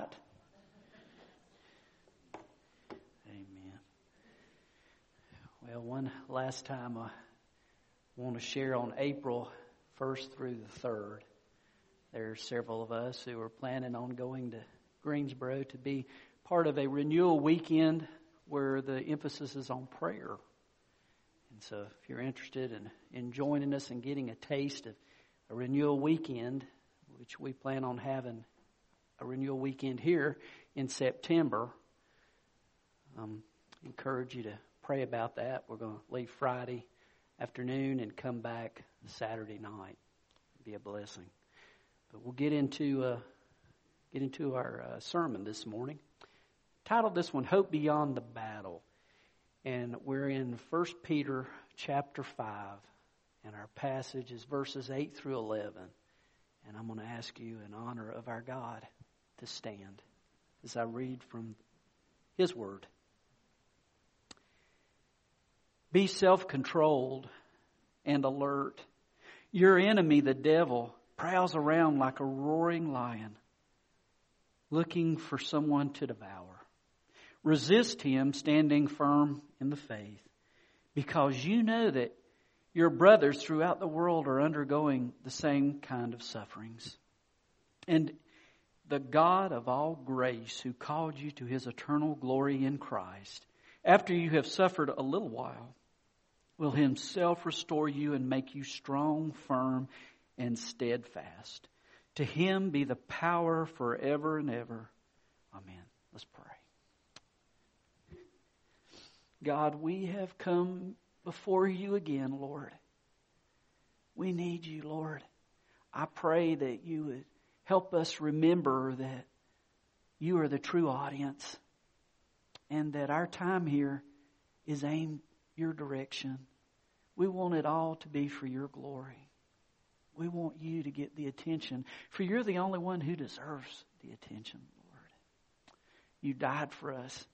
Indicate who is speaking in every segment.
Speaker 1: right? Amen. Well, one last time I want to share on April 1st through the 3rd. There are several of us who are planning on going to Greensboro to be part of a renewal weekend where the emphasis is on prayer. And so if you're interested in, in joining us and getting a taste of a renewal weekend, which we plan on having a renewal weekend here in September, um, encourage you to pray about that. We're going to leave Friday afternoon and come back Saturday night. Be a blessing. But we'll get into uh, get into our uh, sermon this morning. Titled this one "Hope Beyond the Battle," and we're in First Peter chapter five, and our passage is verses eight through eleven. And I'm going to ask you, in honor of our God, to stand as I read from His Word. Be self controlled and alert. Your enemy, the devil, prowls around like a roaring lion, looking for someone to devour. Resist him, standing firm in the faith, because you know that your brothers throughout the world are undergoing the same kind of sufferings. And the God of all grace, who called you to his eternal glory in Christ, after you have suffered a little while, will himself restore you and make you strong, firm, and steadfast. To him be the power forever and ever. Amen. Let's pray. God, we have come before you again, Lord. We need you, Lord. I pray that you would help us remember that you are the true audience and that our time here is aimed your direction. We want it all to be for your glory. We want you to get the attention, for you're the only one who deserves the attention, Lord. You died for us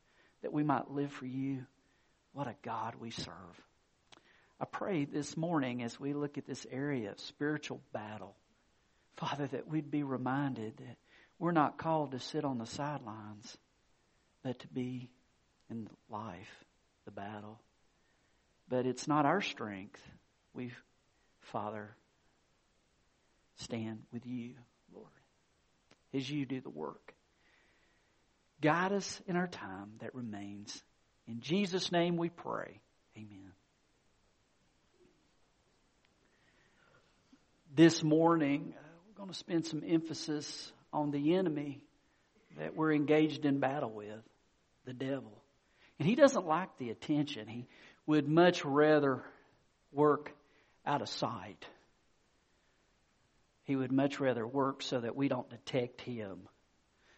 Speaker 1: that we might live for you. What a God we serve. I pray this morning as we look at this area of spiritual battle, Father, that we'd be reminded that we're not called to sit on the sidelines, but to be in life, the battle. But it's not our strength. We, Father, stand with you, Lord, as you do the work. Guide us in our time that remains. In Jesus' name we pray. Amen. This morning, going to spend some emphasis on the enemy that we're engaged in battle with, the devil. And he doesn't like the attention. He would much rather work out of sight. He would much rather work so that we don't detect him,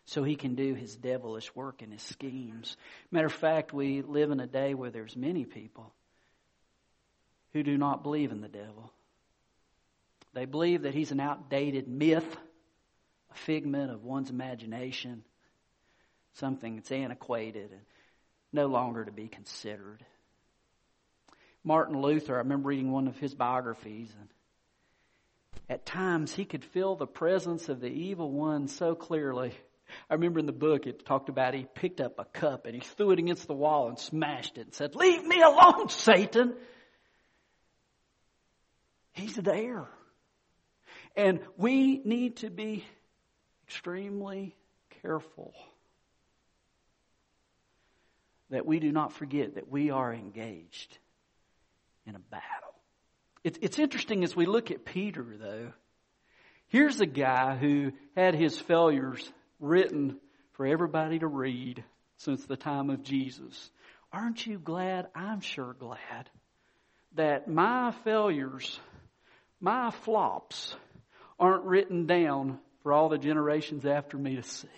Speaker 1: so he can do his devilish work and his schemes. Matter of fact, we live in a day where there's many people who do not believe in the devil. They believe that he's an outdated myth, a figment of one's imagination, something that's antiquated and no longer to be considered. Martin Luther, I remember reading one of his biographies, and at times he could feel the presence of the evil one so clearly. I remember in the book it talked about he picked up a cup and he threw it against the wall and smashed it and said, Leave me alone, Satan. He's there. And we need to be extremely careful that we do not forget that we are engaged in a battle. It's, it's interesting as we look at Peter, though. Here's a guy who had his failures written for everybody to read since the time of Jesus. Aren't you glad? I'm sure glad that my failures, my flops, aren't written down for all the generations after me to see.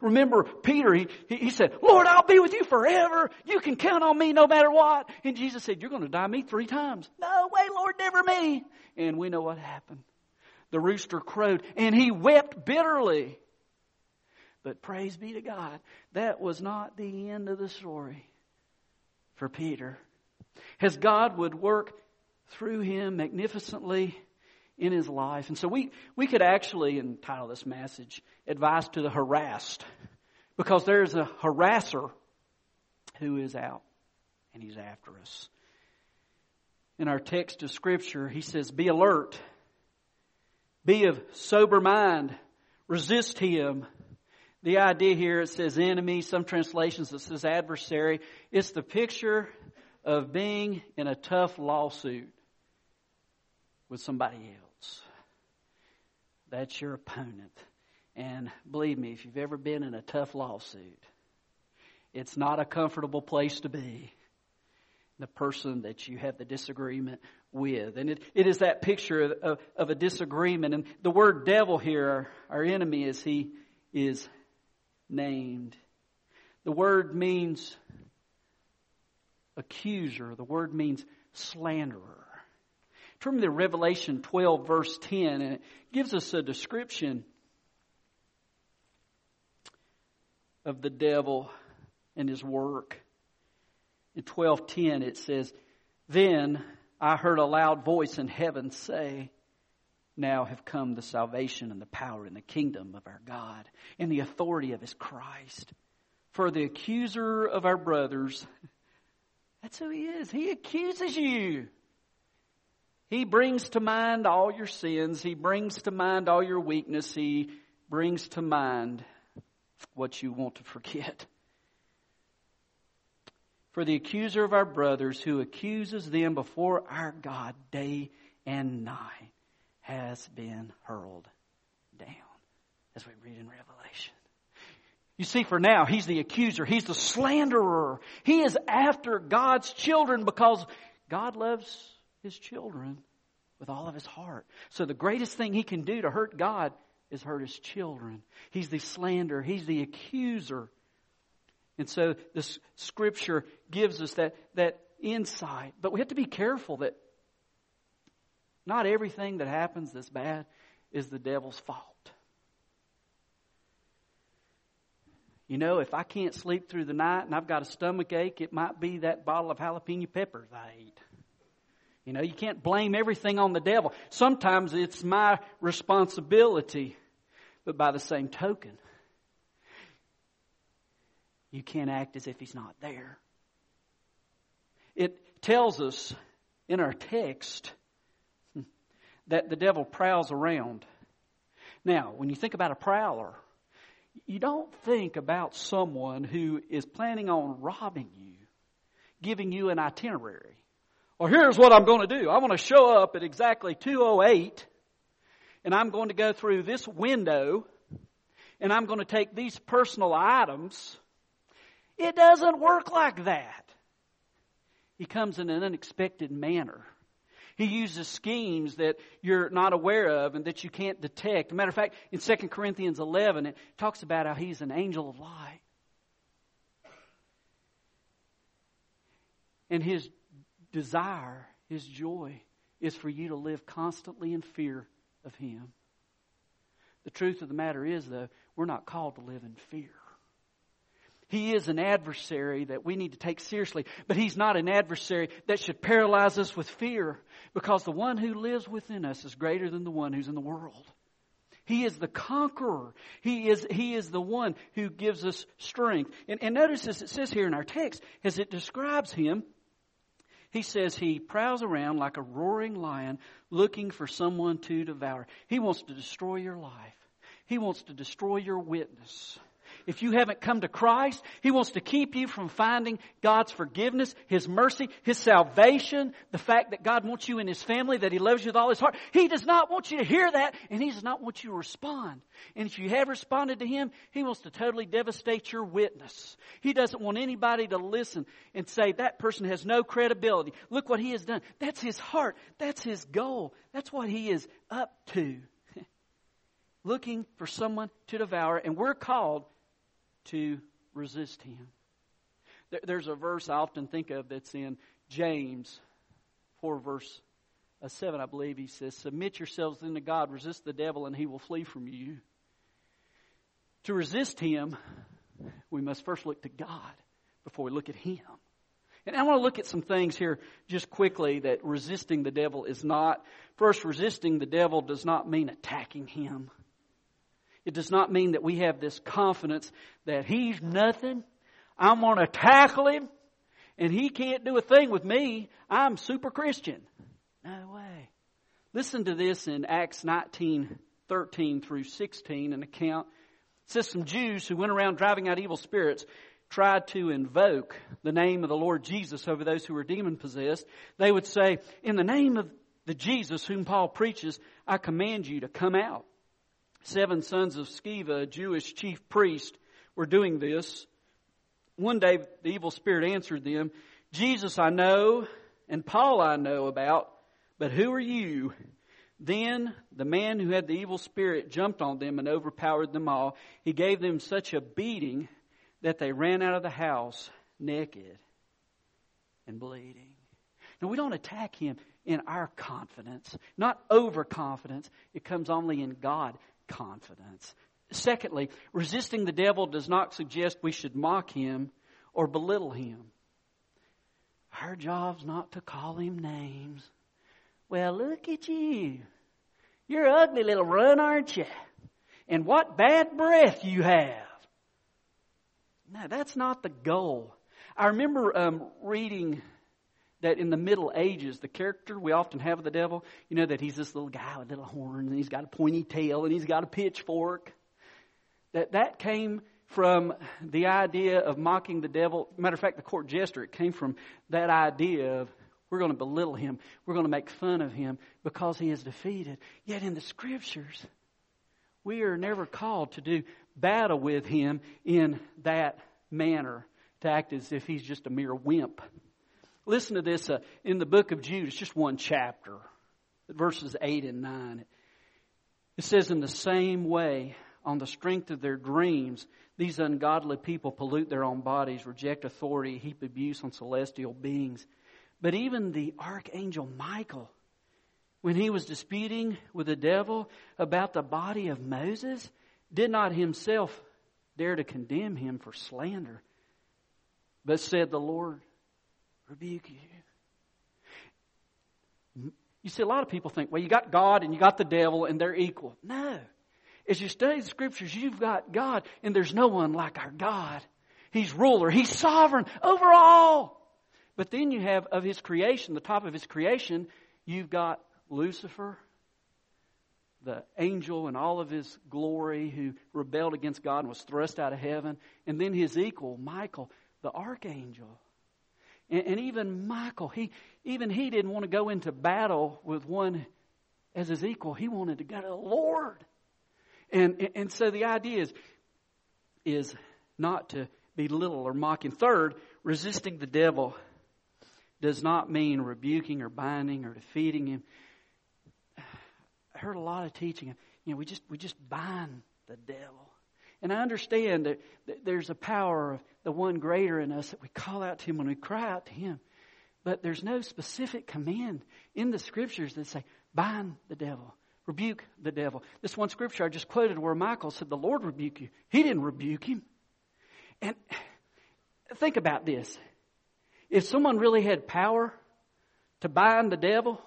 Speaker 1: Remember, Peter, he, he said, Lord, I'll be with you forever. You can count on me no matter what. And Jesus said, You're going to die me three times. No way, Lord, never me. And we know what happened. The rooster crowed, and he wept bitterly. But praise be to God, that was not the end of the story for Peter. As God would work through him magnificently in his life. And so we, we could actually entitle this message Advice to the Harassed because there's a harasser who is out and he's after us. In our text of Scripture, he says, Be alert, be of sober mind, resist him. The idea here, it says enemy, some translations it says adversary. It's the picture of being in a tough lawsuit with somebody else. That's your opponent. And believe me, if you've ever been in a tough lawsuit, it's not a comfortable place to be. The person that you have the disagreement with. And it, it is that picture of, of, a disagreement. And the word devil here, our, our enemy, as he is named. The word means accuser. The word means slanderer. Turn to Revelation 12, verse 10, and it gives us a description of the devil and his work. In 12:10 it says, "Then I heard a loud voice in heaven say, now have come the salvation and the power and the kingdom of our God and the authority of his Christ. For the accuser of our brothers, that's who he is. He accuses you. He brings to mind all your sins. He brings to mind all your weakness. He brings to mind what you want to forget. For the accuser of our brothers who accuses them before our God day and night has been hurled down. As we read in Revelation. You see, for now, he's the accuser. He's the slanderer. He is after God's children because God loves his children with all of his heart. So the greatest thing he can do to hurt God is hurt his children. He's the slanderer. He's the accuser. And so this scripture gives us that, that insight. But we have to be careful that not everything that happens that's bad is the devil's fault. You know, if I can't sleep through the night and I've got a stomach ache, it might be that bottle of jalapeno peppers I ate. You know, you can't blame everything on the devil. Sometimes it's my responsibility. But by the same token, you can't act as if he's not there. It tells us in our text that the devil prowls around. Now, when you think about a prowler, you don't think about someone who is planning on robbing you, giving you an itinerary. Well, here's what I'm going to do. I want to show up at exactly 208 and I'm going to go through this window and I'm going to take these personal items. It doesn't work like that. He comes in an unexpected manner. He uses schemes that you're not aware of and that you can't detect. matter of fact, in 2 Corinthians 11, it talks about how he's an angel of light. And his desire, his joy, is for you to live constantly in fear of him. The truth of the matter is, though, we're not called to live in fear. He is an adversary that we need to take seriously, but He's not an adversary that should paralyze us with fear because the one who lives within us is greater than the one who's in the world. He is the conqueror. He is, he is the one who gives us strength. And, and notice as it says here in our text, as it describes him, he says he prowls around like a roaring lion looking for someone to devour. He wants to destroy your life. He wants to destroy your witness if you haven't come to Christ, He wants to keep you from finding God's forgiveness, His mercy, His salvation, the fact that God wants you in His family, that He loves you with all His heart. He does not want you to hear that, and He does not want you to respond. And if you have responded to Him, He wants to totally devastate your witness. He doesn't want anybody to listen and say, that person has no credibility. Look what He has done. That's His heart. That's His goal. That's what He is up to. Looking for someone to devour, and we're called to resist him. There's a verse I often think of that's in James 4, verse uh, 7, I believe. He says, Submit yourselves then to God, resist the devil, and he will flee from you. To resist him, we must first look to God before we look at him. And I want to look at some things here just quickly that resisting the devil is not. First, resisting the devil does not mean attacking him. It does not mean that we have this confidence that he's nothing. I'm going to tackle him and he can't do a thing with me. I'm super Christian. No way. Listen to this in Acts 19, 13 through 16, an account. It says some Jews who went around driving out evil spirits tried to invoke the name of the Lord Jesus over those who were demon possessed, they would say, In the name of the Jesus whom Paul preaches, I command you to come out. Seven sons of Sceva, a Jewish chief priest, were doing this. One day the evil spirit answered them, Jesus I know, and Paul I know about, but who are you? Then the man who had the evil spirit jumped on them and overpowered them all. He gave them such a beating that they ran out of the house naked and bleeding. Now, we don't attack him in our confidence, not overconfidence. It comes only in God confidence. Secondly, resisting the devil does not suggest we should mock him or belittle him. Our job's not to call him names. Well, look at you. You're ugly little run, aren't you? And what bad breath you have. No, that's not the goal. I remember um, reading that in the Middle Ages, the character we often have of the devil, you know, that he's this little guy with little horns and he's got a pointy tail and he's got a pitchfork. That that came from the idea of mocking the devil. Matter of fact, the court jester, it came from that idea of we're going to belittle him, we're going to make fun of him because he is defeated. Yet in the scriptures, we are never called to do battle with him in that manner, to act as if he's just a mere wimp. Listen to this uh, in the book of Jude, it's just one chapter, verses 8 and 9. It says, In the same way, on the strength of their dreams, these ungodly people pollute their own bodies, reject authority, heap abuse on celestial beings. But even the archangel Michael, when he was disputing with the devil about the body of Moses, did not himself dare to condemn him for slander, but said, The Lord rebuke you. You see, a lot of people think, well, you got God and you got the devil and they're equal. No. As you study the scriptures, you've got God and there's no one like our God. He's ruler. He's sovereign over all. But then you have of his creation, the top of his creation, you've got Lucifer, the angel and all of his glory who rebelled against God and was thrust out of heaven, and then his equal, Michael, the archangel. And, and even Michael, he even he didn't want to go into battle with one as his equal. He wanted to go to the Lord. And, and, and so the idea is, is not to belittle or mock him. Third, resisting the devil does not mean rebuking or binding or defeating him. I heard a lot of teaching. You know, we just we just bind the devil. And I understand that, that there's a power of the one greater in us that we call out to him when we cry out to him. But there's no specific command in the scriptures that say, bind the devil, rebuke the devil. This one scripture I just quoted where Michael said, The Lord rebuke you. He didn't rebuke him. And think about this. If someone really had power to bind the devil,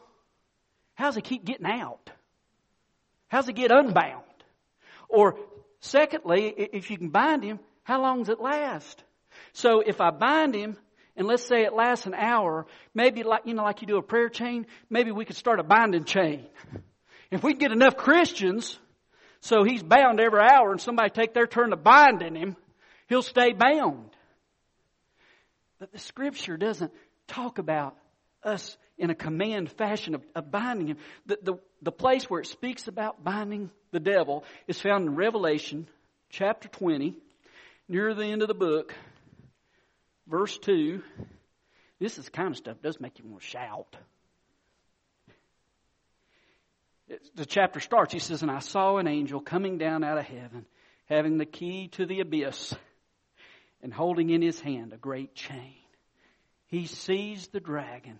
Speaker 1: how's he keep getting out? How's he get unbound? Or secondly, if you can bind him, how long does it last? So if I bind him, and let's say it lasts an hour, maybe like, you know, like you do a prayer chain, maybe we could start a binding chain. If we get enough Christians, so he's bound every hour and somebody take their turn to binding him, he'll stay bound. But the scripture doesn't talk about us in a command fashion of, of binding him. The, the, the place where it speaks about binding the devil is found in Revelation chapter 20, near the end of the book, verse 2. This is kind of stuff does make you want to shout. the chapter starts. He says, And I saw an angel coming down out of heaven, having the key to the abyss and holding in his hand a great chain. He seized the dragon,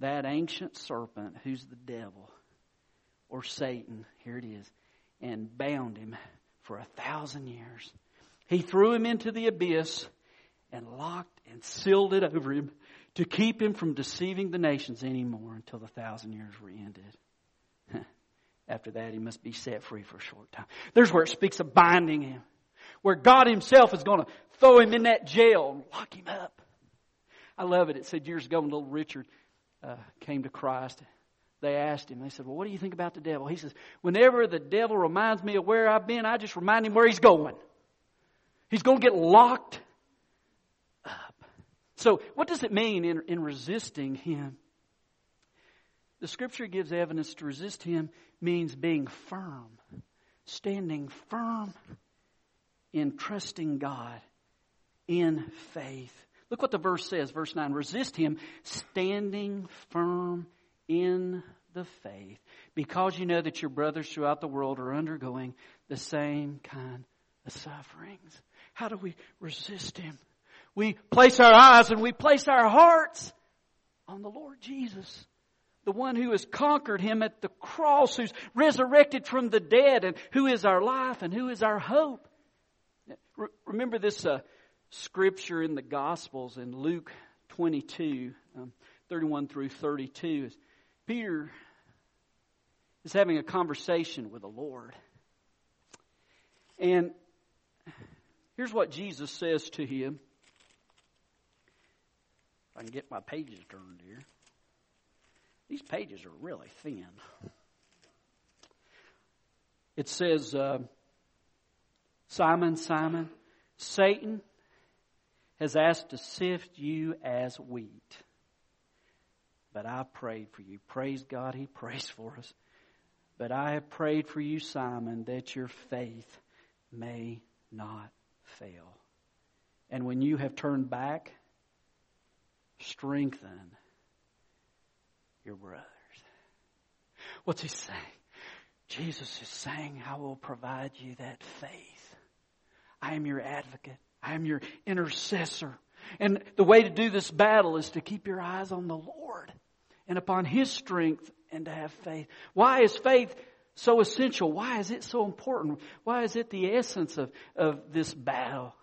Speaker 1: that ancient serpent who's the devil or Satan, here it is, and bound him for a thousand years. He threw him into the abyss and locked and sealed it over him to keep him from deceiving the nations anymore until the thousand years were ended. After that, he must be set free for a short time. There's where it speaks of binding him, where God himself is going to throw him in that jail and lock him up. I love it. It said years ago when little Richard uh, came to Christ, they asked him, they said, Well, what do you think about the devil? He says, Whenever the devil reminds me of where I've been, I just remind him where he's going. He's going to get locked up. So, what does it mean in, in resisting him? The scripture gives evidence to resist him means being firm, standing firm in trusting God in faith. Look what the verse says, verse 9. Resist him, standing firm in the faith, because you know that your brothers throughout the world are undergoing the same kind of sufferings. How do we resist him? We place our eyes and we place our hearts on the Lord Jesus the one who has conquered him at the cross, who's resurrected from the dead, and who is our life and who is our hope. Remember this uh, scripture in the Gospels in Luke 22, um, 31 through 32. Peter is having a conversation with the Lord. And here's what Jesus says to him. If I can get my pages turned here. These pages are really thin. It says, uh, Simon, Simon, Satan has asked to sift you as wheat. But I prayed for you. Praise God, He prays for us. But I have prayed for you, Simon, that your faith may not fail. And when you have turned back, strengthen your brothers. What's he saying? Jesus is saying, I will provide you that faith. I am your advocate. I am your intercessor. And the way to do this battle is to keep your eyes on the Lord and upon His strength and to have faith. Why is faith so essential? Why is it so important? Why is it the essence of, of this battle?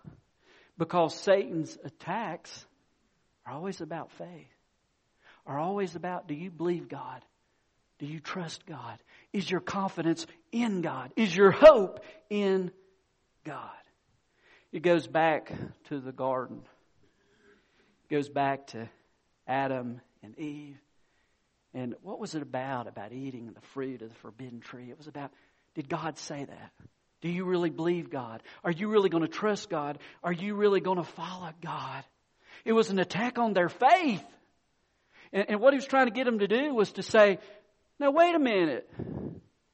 Speaker 1: Because Satan's attacks are always about faith are always about do you believe God? Do you trust God? Is your confidence in God? Is your hope in God? It goes back to the garden. It goes back to Adam and Eve. And what was it about, about eating the fruit of the forbidden tree? It was about, did God say that? Do you really believe God? Are you really going to trust God? Are you really going to follow God? It was an attack on their faith. And, and what he was trying to get them to do was to say, now wait a minute.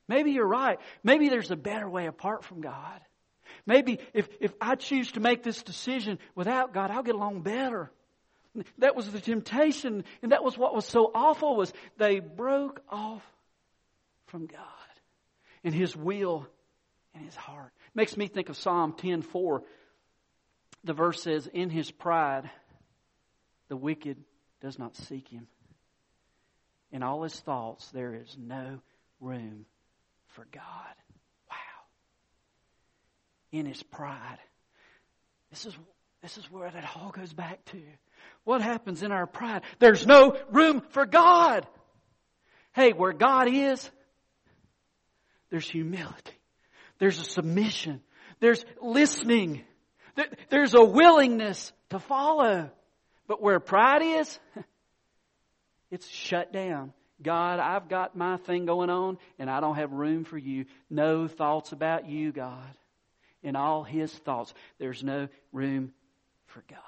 Speaker 1: Maybe you're right. Maybe there's a better way apart from God. Maybe if, if I choose to make this decision without God, I'll get along better. That was the temptation, and that was what was so awful was they broke off from God and His will and His heart. Makes me think of Psalm 10:4. The verse says, "In His pride, the wicked does not seek him. In all his thoughts, there is no room for God. In his pride. This is, this is where that all goes back to. What happens in our pride? There's no room for God. Hey, where God is, there's humility. There's a submission. There's listening. There's a willingness to follow. But where pride is, it's shut down. God, I've got my thing going on and I don't have room for you. No thoughts about you, God. In all his thoughts, there's no room for God.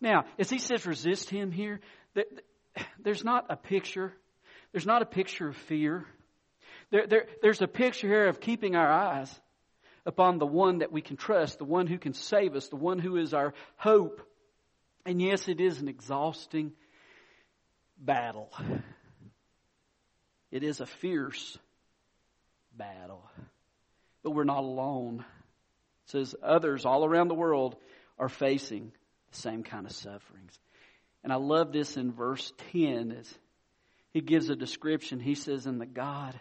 Speaker 1: Now, as he says resist him here, there's not a picture. There's not a picture of fear. There, there, there's a picture here of keeping our eyes upon the one that we can trust, the one who can save us, the one who is our hope. And yes, it is an exhausting battle. It is a fierce battle. But we're not alone. Says others all around the world are facing the same kind of sufferings. And I love this in verse 10 as he gives a description. He says, in the God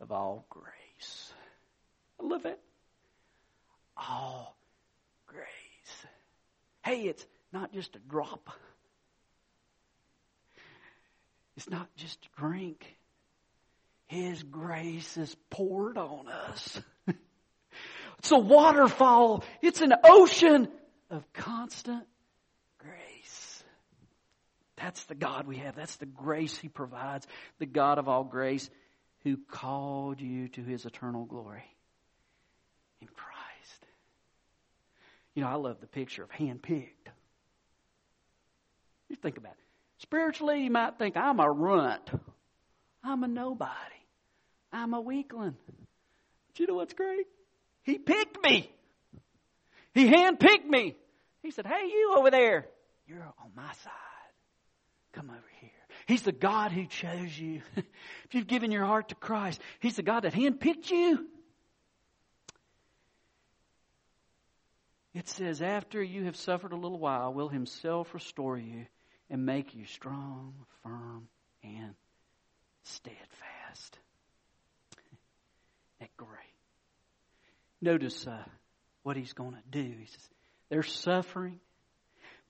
Speaker 1: of all grace. I love it. All grace. Hey, it's not just a drop. It's not just a drink. His grace is poured on us. It's a waterfall. It's an ocean of constant grace. That's the God we have. That's the grace He provides. The God of all grace who called you to His eternal glory in Christ. You know, I love the picture of handpicked. You think about it. Spiritually, you might think, I'm a runt. I'm a nobody. I'm a weakling. But you know what's great? He picked me. He handpicked me. He said, Hey, you over there, you're on my side. Come over here. He's the God who chose you. if you've given your heart to Christ, He's the God that handpicked you. It says, After you have suffered a little while, will Himself restore you and make you strong, firm, and steadfast. That great. Notice uh, what he's going to do. He says, they're suffering,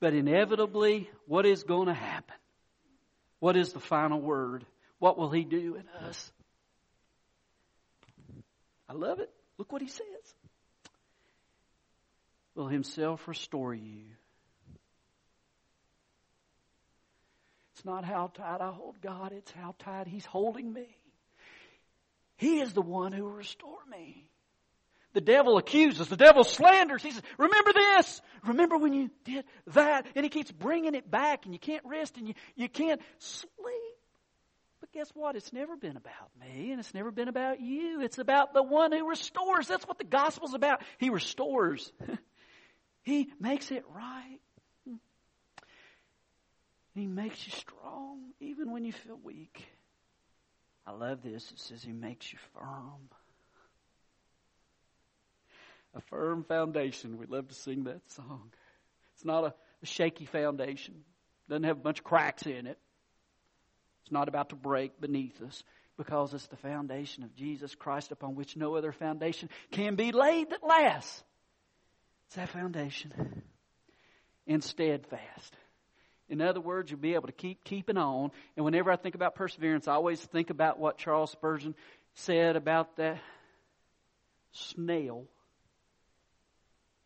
Speaker 1: but inevitably, what is going to happen? What is the final word? What will he do in us? I love it. Look what he says. Will himself restore you It's not how tight I hold God, it's how tight He's holding me. He is the one who will restore me. The devil accuses, the devil slanders. He says, remember this. Remember when you did that. And he keeps bringing it back and you can't rest and you, you can't sleep. But guess what? It's never been about me and it's never been about you. It's about the one who restores. That's what the gospel's about. He restores. he makes it right. He makes you strong even when you feel weak. I love this. It says He makes you firm. A firm foundation. We love to sing that song. It's not a, a shaky foundation. Doesn't have a bunch of cracks in it. It's not about to break beneath us because it's the foundation of Jesus Christ upon which no other foundation can be laid that lasts. It's that foundation. And steadfast. In other words, you'll be able to keep keeping on. And whenever I think about perseverance, I always think about what Charles Spurgeon said about that snail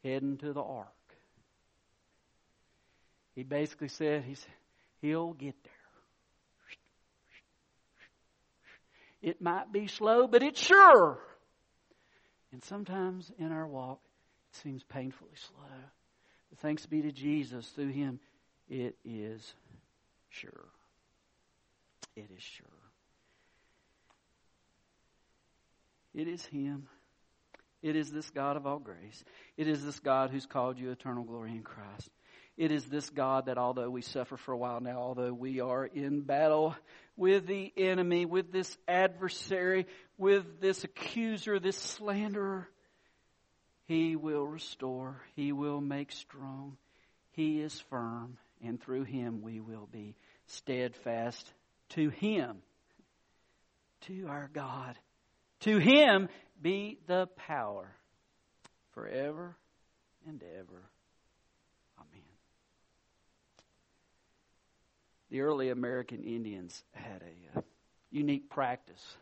Speaker 1: heading to the ark. He basically said he said he'll get there. It might be slow, but it's sure. And sometimes in our walk, it seems painfully slow. But thanks be to Jesus, through Him, it is sure. It is sure. It is Him. It is this God of all grace. It is this God who's called you eternal glory in Christ. It is this God that although we suffer for a while now, although we are in battle with the enemy, with this adversary, with this accuser, this slanderer, He will restore. He will make strong. He is firm and through him we will be steadfast to him, to our God. To him be the power forever and ever. Amen. The early American Indians had a uh, unique practice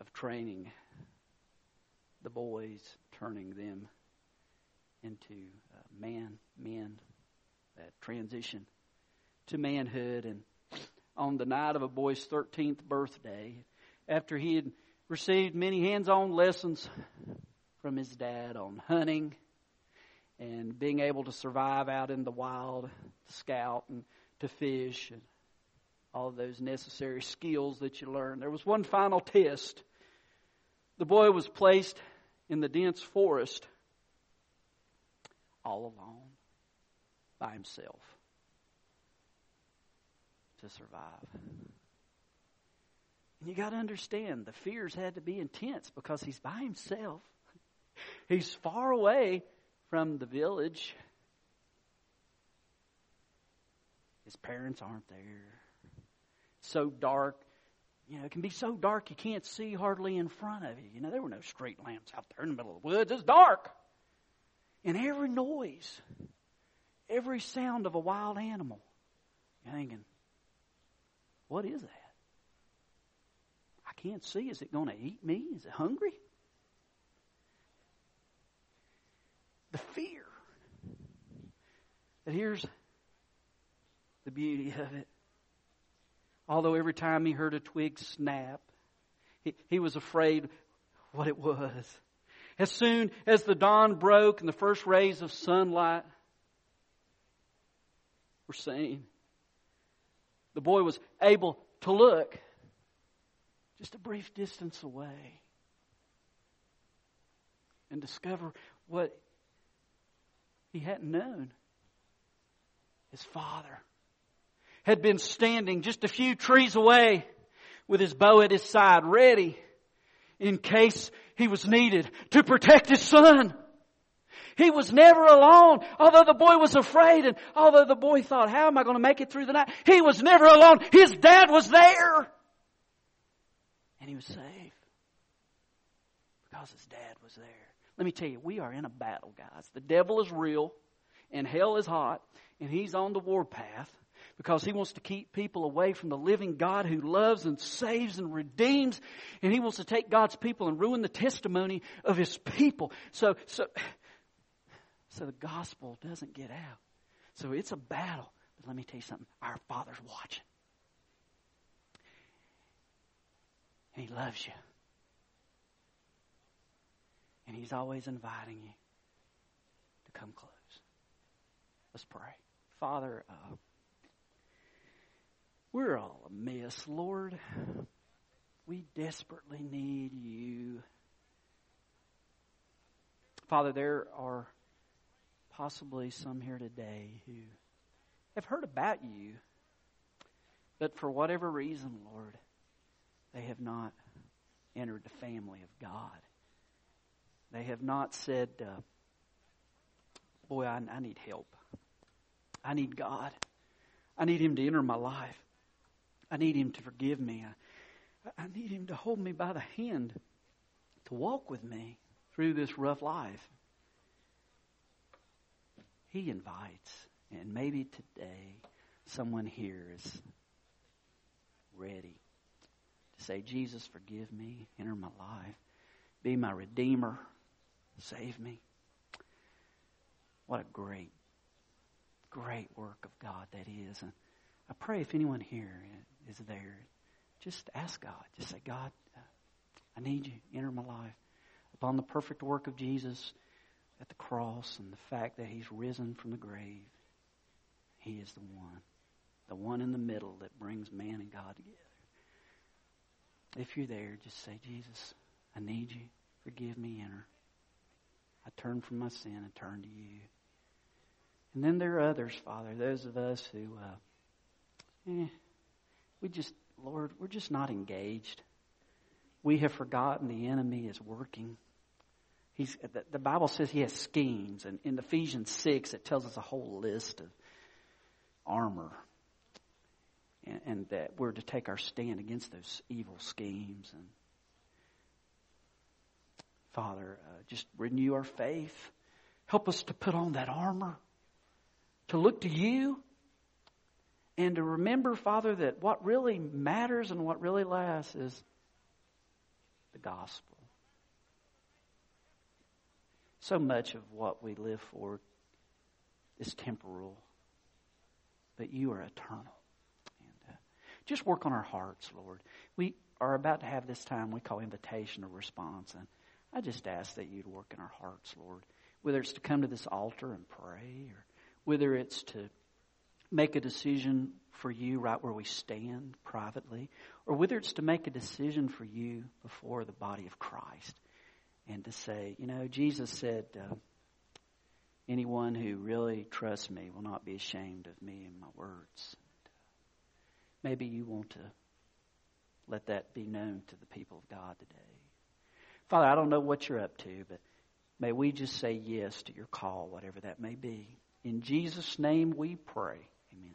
Speaker 1: of training the boys, turning them into uh, man, men, that transition to manhood. And on the night of a boy's 13th birthday, after he had received many hands on lessons from his dad on hunting and being able to survive out in the wild, to scout and to fish, and all those necessary skills that you learn. There was one final test. The boy was placed in the dense forest all alone by himself to survive. And you got to understand the fears had to be intense because he's by himself. He's far away from the village. His parents aren't there. It's so dark. You know, it can be so dark you can't see hardly in front of you. You know, there were no street lamps out there in the middle of the woods. It's dark. And every noise every sound of a wild animal. You're thinking, what is that? Can't see. Is it going to eat me? Is it hungry? The fear. But here's the beauty of it. Although every time he heard a twig snap, he, he was afraid what it was. As soon as the dawn broke and the first rays of sunlight were seen, the boy was able to look just a brief distance away and discover what he hadn't known. His father had been standing just a few trees away with his bow at his side, ready in case he was needed to protect his son. He was never alone. Although the boy was afraid and although the boy thought, how am I going to make it through the night? He was never alone. His dad was there. And he was safe. Because his dad was there. Let me tell you, we are in a battle, guys. The devil is real and hell is hot and he's on the warpath because he wants to keep people away from the living God who loves and saves and redeems. And he wants to take God's people and ruin the testimony of his people. So, so, so the gospel doesn't get out. So it's a battle. But let me tell you something. Our Father's watching. And he loves you. And he's always inviting you to come close. Let's pray. Father, uh, we're all a mess, Lord. We desperately need you. Father, there are possibly some here today who have heard about you, but for whatever reason, Lord, they have not entered the family of God. They have not said, uh, Boy, I, I need help. I need God. I need Him to enter my life. I need Him to forgive me. I, I need Him to hold me by the hand, to walk with me through this rough life. He invites, and maybe today someone here is ready to say, Jesus, forgive me, enter my life, be my Redeemer, save me. What a great, great work of God that is. And I pray if anyone here is there, just ask God. Just say, God, I need you. Enter my life. Upon the perfect work of Jesus at the cross and the fact that he's risen from the grave, he is the one. The one in the middle that brings man and God together. If you're there, just say, Jesus, I need you. Forgive me, enter. I turn from my sin and turn to you. And then there are others, Father, those of us who uh, eh, we just, Lord, we're just not engaged. We have forgotten the enemy is working. He's, the, the Bible says he has schemes, and in Ephesians 6, it tells us a whole list of armor. And, and that we're to take our stand against those evil schemes. And Father, uh, just renew our faith. Help us to put on that armor, to look to you, and to remember, Father, that what really matters and what really lasts is the gospel. So much of what we live for is temporal, but you are eternal. Just work on our hearts, Lord. We are about to have this time we call invitation or response, and I just ask that you'd work in our hearts, Lord. Whether it's to come to this altar and pray, or whether it's to make a decision for you right where we stand privately, or whether it's to make a decision for you before the body of Christ and to say, you know, Jesus said, uh, anyone who really trusts me will not be ashamed of me and my words. Maybe you want to let that be known to the people of God today. Father, I don't know what you're up to, but may we just say yes to your call, whatever that may be. In Jesus' name we pray. Amen.